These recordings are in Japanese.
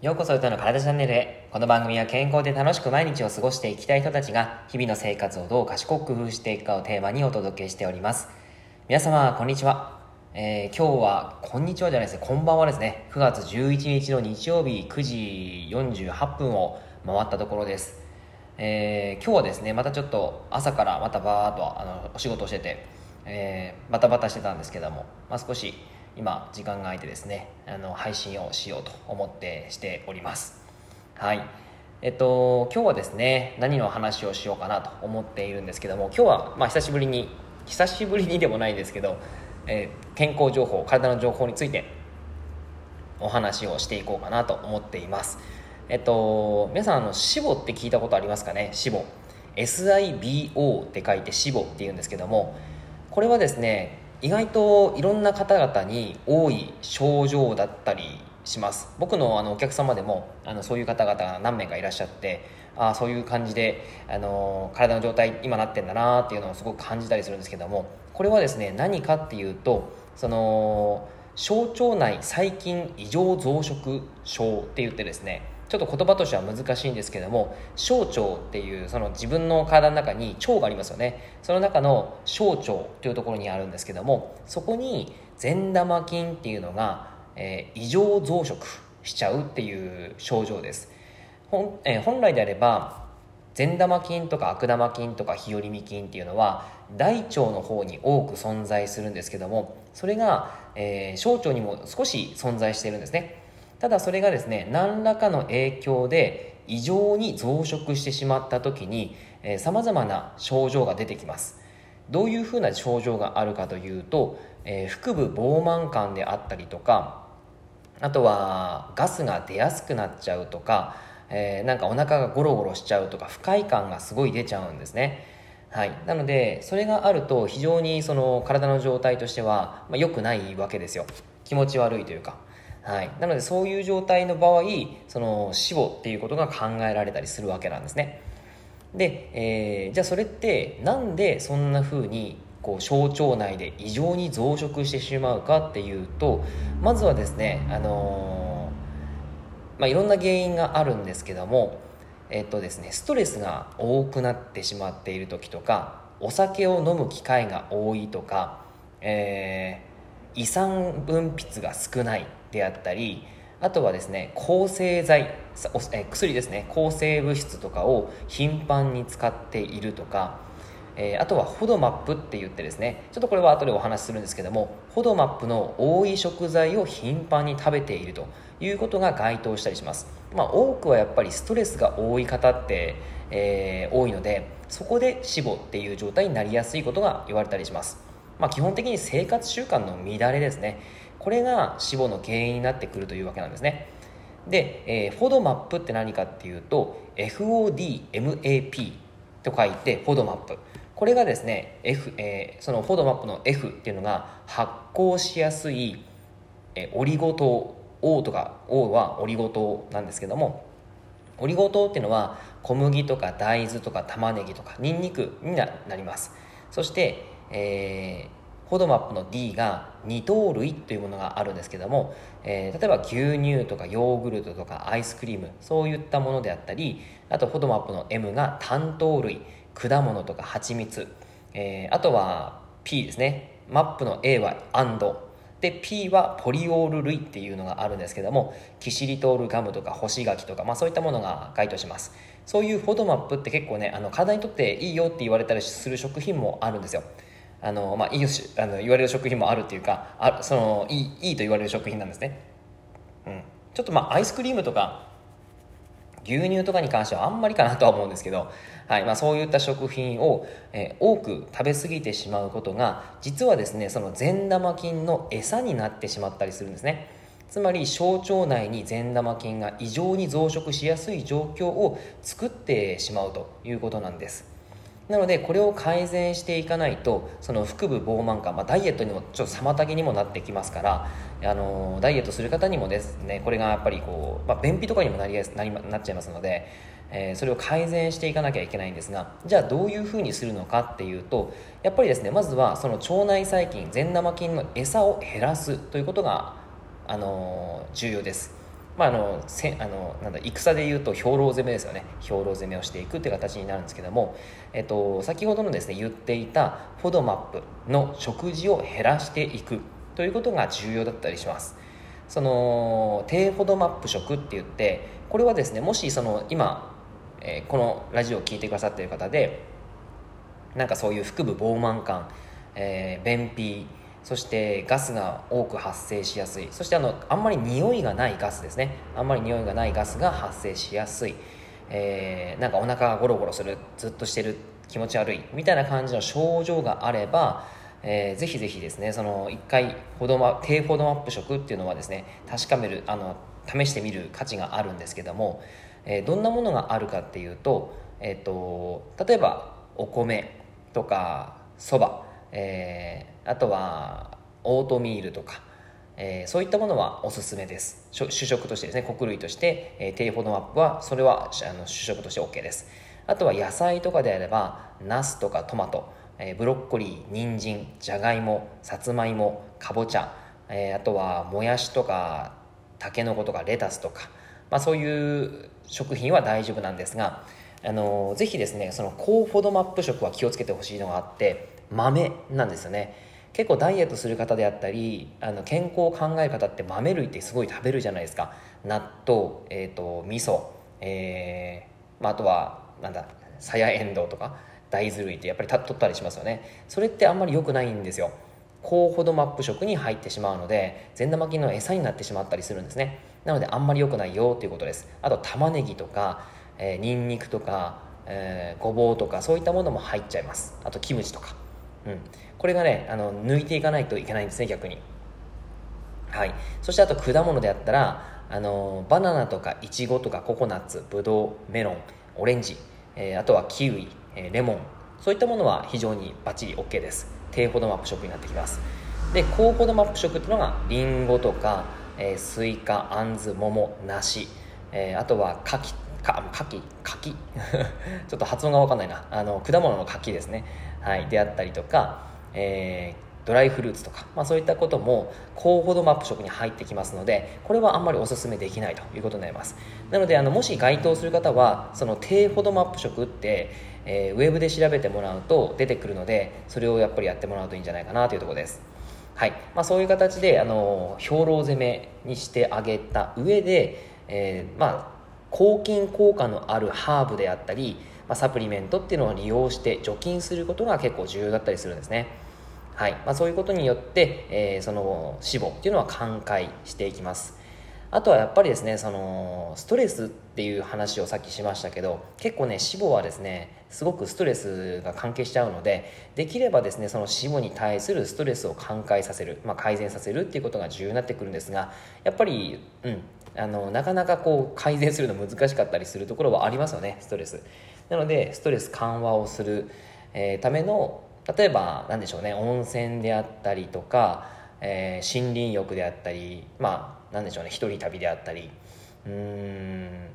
ようこそ歌の体チャンネルへ。この番組は健康で楽しく毎日を過ごしていきたい人たちが日々の生活をどう賢く工夫していくかをテーマにお届けしております。皆様こんにちは、えー、今日はこんにちはじゃないですね。こんばんはですね。9月11日の日曜日9時48分を回ったところです。えー、今日はですねまたちょっと朝からまたバーっとあのお仕事をしてて、えー、バタバタしてたんですけども、まあ、少し今時間が空いてですねあの配信をしようと思ってしております。はい。えっと今日はですね何の話をしようかなと思っているんですけども今日はまあ久しぶりに久しぶりにでもないですけど、えー、健康情報体の情報についてお話をしていこうかなと思っています。えっと皆さんあの死母って聞いたことありますかね？死母 SIBO って書いて死母っていうんですけどもこれはですね意外といろんな方々に多い症状だったりします。僕のあのお客様でもあのそういう方々が何名かいらっしゃってあそういう感じであの体の状態今なってんだなっていうのをすごく感じたりするんですけどもこれはですね何かっていうとその小腸内細菌異常増殖症って言ってですねちょっと言葉としては難しいんですけども小腸っていうその自分の体の中に腸がありますよね。その中の小腸というところにあるんですけどもそこに善玉菌っていうのが、えー、異常増殖しちゃうっていう症状です。本,、えー、本来であれば善玉菌とか悪玉菌とか日和見菌っていうのは大腸の方に多く存在するんですけどもそれが、えー、小腸にも少し存在してるんですね。ただそれがですね何らかの影響で異常に増殖してしまった時にさまざまな症状が出てきます。どういうふうな症状があるかというと、えー、腹部膨満感であったりとかあとはガスが出やすくなっちゃうとか、えー、なんかお腹がゴロゴロしちゃうとか不快感がすごい出ちゃうんですね。はい、なのでそれがあると非常にその体の状態としては、まあ、良くないわけですよ。気持ち悪いというか。はい、なのでそういう状態の場合その死亡っていうことが考えられたりするわけなんですね。で、えー、じゃあそれってなんでそんな風にこう小腸内で異常に増殖してしまうかっていうとまずはですね、あのー、まあ、いろんな原因があるんですけども、えっとですね、ストレスが多くなってしまっている時とかお酒を飲む機会が多いとか、えー、胃酸分泌が少ないであったりあとはですね抗生剤薬ですね抗生物質とかを頻繁に使っているとか、えー、あとはホドマップって言ってですねちょっとこれは後でお話しするんですけどもホドマップの多い食材を頻繁に食べているということが該当したりします、まあ、多くはやっぱりストレスが多い方って、えー、多いのでそこで死亡っていう状態になりやすいことが言われたりします、まあ、基本的に生活習慣の乱れですね。これが死亡の原因になってくるというわけなんですね。で、えー、フォドマップって何かっていうと FODMAP と書いてフォドマップ。これがですね、F えー、そのフォドマップの F っていうのが発酵しやすい、えー、オリゴ糖 O とか O はオリゴ糖なんですけどもオリゴ糖っていうのは小麦とか大豆とか玉ねぎとかニンニクになります。そして、えフォドマップの D が二糖類というものがあるんですけども、えー、例えば牛乳とかヨーグルトとかアイスクリームそういったものであったりあとフォドマップの M が単糖類果物とか蜂蜜、えー、あとは P ですね。マップの A はアンド。で P はポリオール類っていうのがあるんですけどもキシリトールガムとか干し柿とか、まあ、そういったものが該当します。そういうフォドマップって結構ねあの体にとっていいよって言われたりする食品もあるんですよ。あの、まあ、いいしあの言われる食品もあるっていうかあそのいいいいと言われる食品なんですね、うん、ちょっとまあアイスクリームとか牛乳とかに関してはあんまりかなとは思うんですけど、はい。まあ、そういった食品を、えー、多く食べ過ぎてしまうことが実はですねその善玉菌の餌になってしまったりするんですね。つまり小腸内に善玉菌が異常に増殖しやすい状況を作ってしまうということなんです。なのでこれを改善していかないとその腹部膨満感、まあ、ダイエットにもちょっと妨げにもなってきますからあのダイエットする方にもですねこれがやっぱりこう、まあ、便秘とかにもなりやすなりなっちゃいますので、えー、それを改善していかなきゃいけないんですがじゃあどういうふうにするのかっていうとやっぱりですねまずはその腸内細菌善玉菌の餌を減らすということが、あの重要です。まあ、あのせあのなんだ戦でいうと兵糧攻めですよね。兵糧攻めをしていくっていう形になるんですけども、えっと、先ほどのですね言っていたフォドマップの食事を減らしていくということが重要だったりします。その低フォドマップ食って言ってこれはですねもしその今、えー、このラジオを聴いてくださっている方でなんかそういう腹部膨満感、えー、便秘そしてガスが多く発生しやすい。そしてあのあんまり匂いがないガスですね。あんまり匂いがないガスが発生しやすい、えー、なんかお腹がゴロゴロするずっとしてる気持ち悪いみたいな感じの症状があれば、えー、ぜひぜひですねその1回フォドマ低フォードマップ食っていうのはですね確かめるあの試してみる価値があるんですけども、えー、どんなものがあるかっていうと,、えーと、と例えばお米とかそばえー、あとはオートミールとか、えー、そういったものはおすすめです。主食としてですね穀類として、えー、低フォドマップはそれはあの主食として OK です。あとは野菜とかであればナスとかトマト、えー、ブロッコリー人参じゃがいもさつまいもかぼちゃ、えー、あとはもやしとかたけのことかレタスとか、まあ、そういう食品は大丈夫なんですがあのぜひですねその高フォドマップ食は気をつけてほしいのがあって豆なんですよね。結構ダイエットする方であったりあの健康を考える方って豆類ってすごい食べるじゃないですか。納豆、えーと、味噌、えーまあ、あとはなんださやえんどうとか大豆類ってやっぱり取ったりしますよね。それってあんまり良くないんですよ。高ほどマップ食に入ってしまうので善玉菌の餌になってしまったりするんですね。なのであんまり良くないよということです。あと玉ねぎとか、えー、ニンニクとか、えー、ごぼうとかそういったものも入っちゃいます。あとキムチとか。うん、これがねあの抜いていかないといけないんですね逆に。はい。そしてあと果物であったらあのバナナとかイチゴとかココナッツブドウメロンオレンジ、えー、あとはキウイ、えー、レモンそういったものは非常にバッチリ OK です。低フォドマップ食になってきます。で高 FODMAP 食っていうのがリンゴとか、えー、スイカあんず桃梨、えー、あとは柿か柿柿？ちょっと発音が分かんないな。あの果物の柿ですね。はい、であったりとか、えー、ドライフルーツとか、まあ、そういったことも高 FODMAP 食に入ってきますのでこれはあんまりおすすめできないということになります。なのであのもし該当する方はその低 FODMAP 食って、えー、ウェブで調べてもらうと出てくるのでそれをやっぱりやってもらうといいんじゃないかなというところです。はい。まあ、そういう形であの兵糧攻めにしてあげた上で、えー、まあ抗菌効果のあるハーブであったりまあ、サプリメントっていうのを利用して除菌することが結構重要だったりするんですね。はい。まあ、そういうことによって、えー、その脂肪っていうのは寛解していきます。あとはやっぱりですねそのストレスっていう話をさっきしましたけど結構ね脂肪はですねすごくストレスが関係しちゃうのでできればですねその脂肪に対するストレスを寛解させる、まあ、改善させるっていうことが重要になってくるんですがやっぱり、うん、あのなかなかこう改善するの難しかったりするところはありますよねストレス。なのでストレス緩和をする、えー、ための例えば何でしょうね温泉であったりとか、えー、森林浴であったりまあ何でしょうね一人旅であったりうん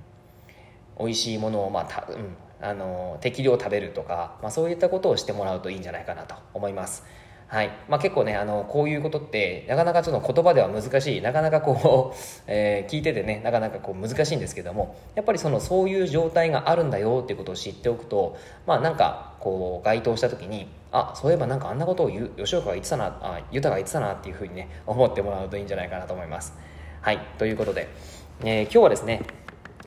美味しいものを、まあたうん、あの適量食べるとか、まあ、そういったことをしてもらうといいんじゃないかなと思います。はい。まあ、結構ねあのこういうことってなかなかちょっと言葉では難しいなかなかこう、えー、聞いててねなかなかこう難しいんですけどもやっぱりそのそういう状態があるんだよっていうことを知っておくとまあなんかこう該当した時にあそういえばなんかあんなことを言う吉岡が言ってたなあ豊が言ってたなっていうふうにね思ってもらうといいんじゃないかなと思います。はい。ということで、えー、今日はですね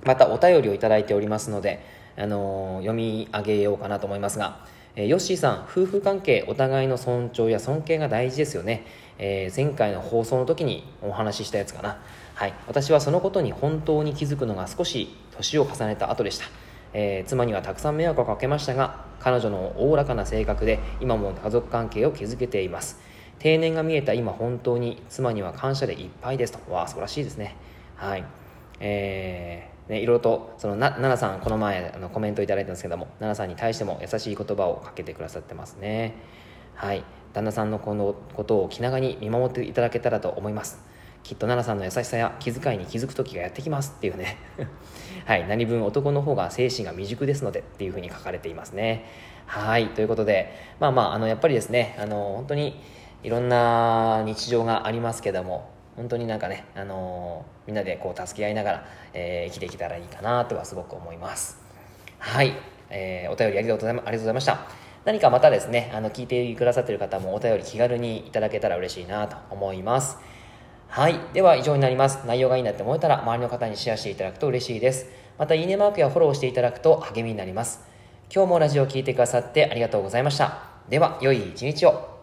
またお便りをいただいておりますので、あの、読み上げようかなと思いますがえー、ヨッシーさん夫婦関係お互いの尊重や尊敬が大事ですよね、えー、前回の放送の時にお話ししたやつかな。はい。私はそのことに本当に気づくのが少し年を重ねた後でした。えー、妻にはたくさん迷惑をかけましたが彼女のおおらかな性格で今も家族関係を築けています。定年が見えた今本当に妻には感謝でいっぱいですと。わあ素晴らしいですね。はい。えーね、いろいろとそのな奈々さんこの前あのコメントいただいたんですけども奈々さんに対しても優しい言葉をかけてくださってますね。はい。旦那さんのこのことを気長に見守っていただけたらと思います。きっと奈々さんの優しさや気遣いに気づく時がやってきますっていうね。はい。何分男の方が精神が未熟ですのでっていうふうに書かれていますね。はい。ということでまあまああのやっぱりですねあの本当にいろんな日常がありますけども本当になんかね、あのー、みんなでこう助け合いながら、えー、生きていけたらいいかなとはすごく思います。はい、えー、お便りありがとうございました。何かまたですねあの聞いてくださってる方もお便り気軽にいただけたら嬉しいなと思います。はい。では以上になります。内容がいいなって思えたら周りの方にシェアしていただくと嬉しいです。またいいねマークやフォローしていただくと励みになります。今日もラジオを聴いてくださってありがとうございました。では良い一日を。